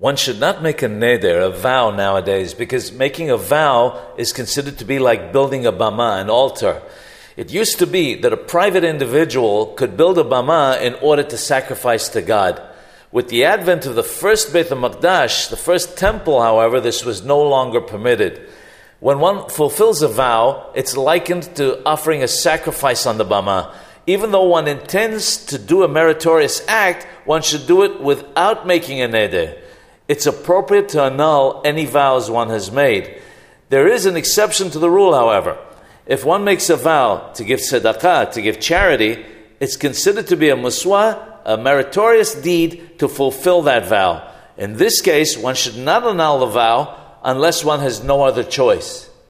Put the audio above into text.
One should not make a neder, a vow nowadays, because making a vow is considered to be like building a bama, an altar. It used to be that a private individual could build a bama in order to sacrifice to God. With the advent of the first Beit HaMikdash, the first temple, however, this was no longer permitted. When one fulfills a vow, it's likened to offering a sacrifice on the bama. Even though one intends to do a meritorious act, one should do it without making a neder it's appropriate to annul any vows one has made. There is an exception to the rule, however. If one makes a vow to give tzedakah, to give charity, it's considered to be a mitzvah, a meritorious deed to fulfill that vow. In this case, one should not annul the vow unless one has no other choice.